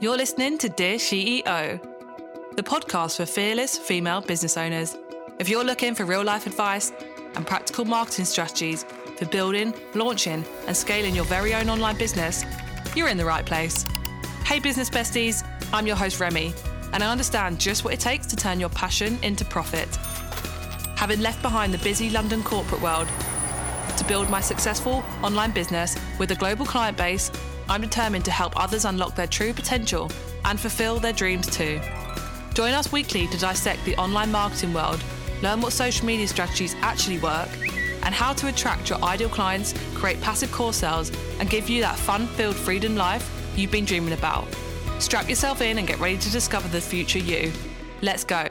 You're listening to Dear SheEO, the podcast for fearless female business owners. If you're looking for real life advice and practical marketing strategies for building, launching, and scaling your very own online business, you're in the right place. Hey, business besties, I'm your host, Remi, and I understand just what it takes to turn your passion into profit. Having left behind the busy London corporate world to build my successful online business with a global client base, I'm determined to help others unlock their true potential and fulfill their dreams too. Join us weekly to dissect the online marketing world, learn what social media strategies actually work, and how to attract your ideal clients, create passive core sales, and give you that fun filled freedom life you've been dreaming about. Strap yourself in and get ready to discover the future you. Let's go.